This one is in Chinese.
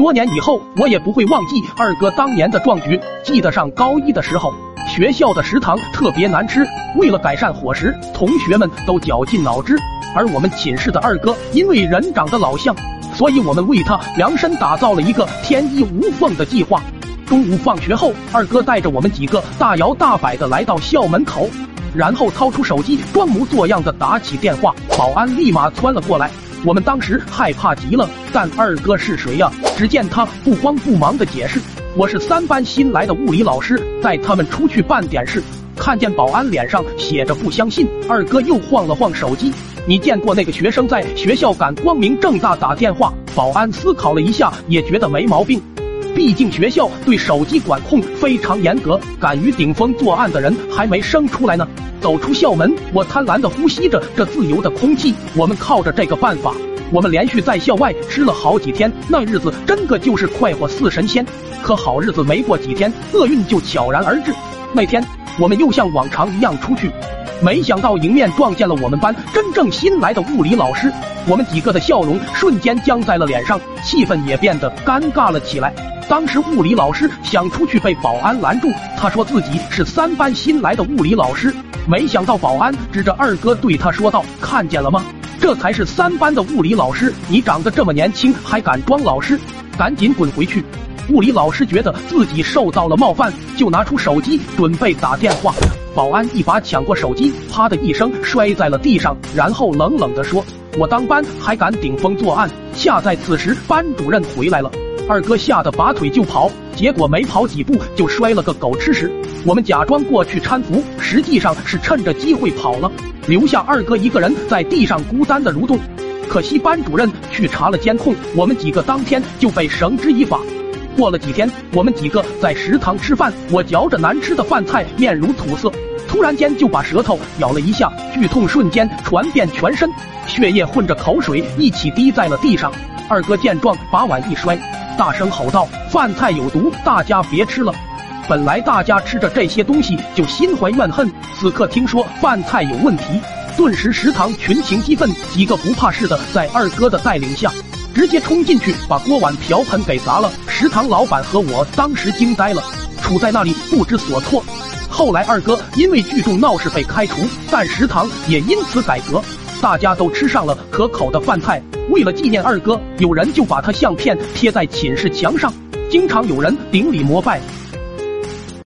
多年以后，我也不会忘记二哥当年的壮举。记得上高一的时候，学校的食堂特别难吃，为了改善伙食，同学们都绞尽脑汁。而我们寝室的二哥，因为人长得老像，所以我们为他量身打造了一个天衣无缝的计划。中午放学后，二哥带着我们几个大摇大摆的来到校门口，然后掏出手机，装模作样的打起电话。保安立马窜了过来，我们当时害怕极了。但二哥是谁呀？只见他不慌不忙的解释：“我是三班新来的物理老师，带他们出去办点事。”看见保安脸上写着不相信，二哥又晃了晃手机。你见过那个学生在学校敢光明正大打电话？保安思考了一下，也觉得没毛病。毕竟学校对手机管控非常严格，敢于顶风作案的人还没生出来呢。走出校门，我贪婪地呼吸着这自由的空气。我们靠着这个办法，我们连续在校外吃了好几天，那日子真个就是快活似神仙。可好日子没过几天，厄运就悄然而至。那天，我们又像往常一样出去。没想到迎面撞见了我们班真正新来的物理老师，我们几个的笑容瞬间僵在了脸上，气氛也变得尴尬了起来。当时物理老师想出去被保安拦住，他说自己是三班新来的物理老师，没想到保安指着二哥对他说道：“看见了吗？这才是三班的物理老师，你长得这么年轻还敢装老师，赶紧滚回去！”物理老师觉得自己受到了冒犯，就拿出手机准备打电话。保安一把抢过手机，啪的一声摔在了地上，然后冷冷地说：“我当班还敢顶风作案！”恰在此时，班主任回来了，二哥吓得拔腿就跑，结果没跑几步就摔了个狗吃屎。我们假装过去搀扶，实际上是趁着机会跑了，留下二哥一个人在地上孤单的蠕动。可惜班主任去查了监控，我们几个当天就被绳之以法。过了几天，我们几个在食堂吃饭，我嚼着难吃的饭菜，面如土色，突然间就把舌头咬了一下，剧痛瞬间传遍全身，血液混着口水一起滴在了地上。二哥见状，把碗一摔，大声吼道：“饭菜有毒，大家别吃了！”本来大家吃着这些东西就心怀怨恨，此刻听说饭菜有问题，顿时食堂群情激愤，几个不怕事的在二哥的带领下。直接冲进去把锅碗瓢盆给砸了，食堂老板和我当时惊呆了，杵在那里不知所措。后来二哥因为聚众闹事被开除，但食堂也因此改革，大家都吃上了可口的饭菜。为了纪念二哥，有人就把他相片贴在寝室墙上，经常有人顶礼膜拜。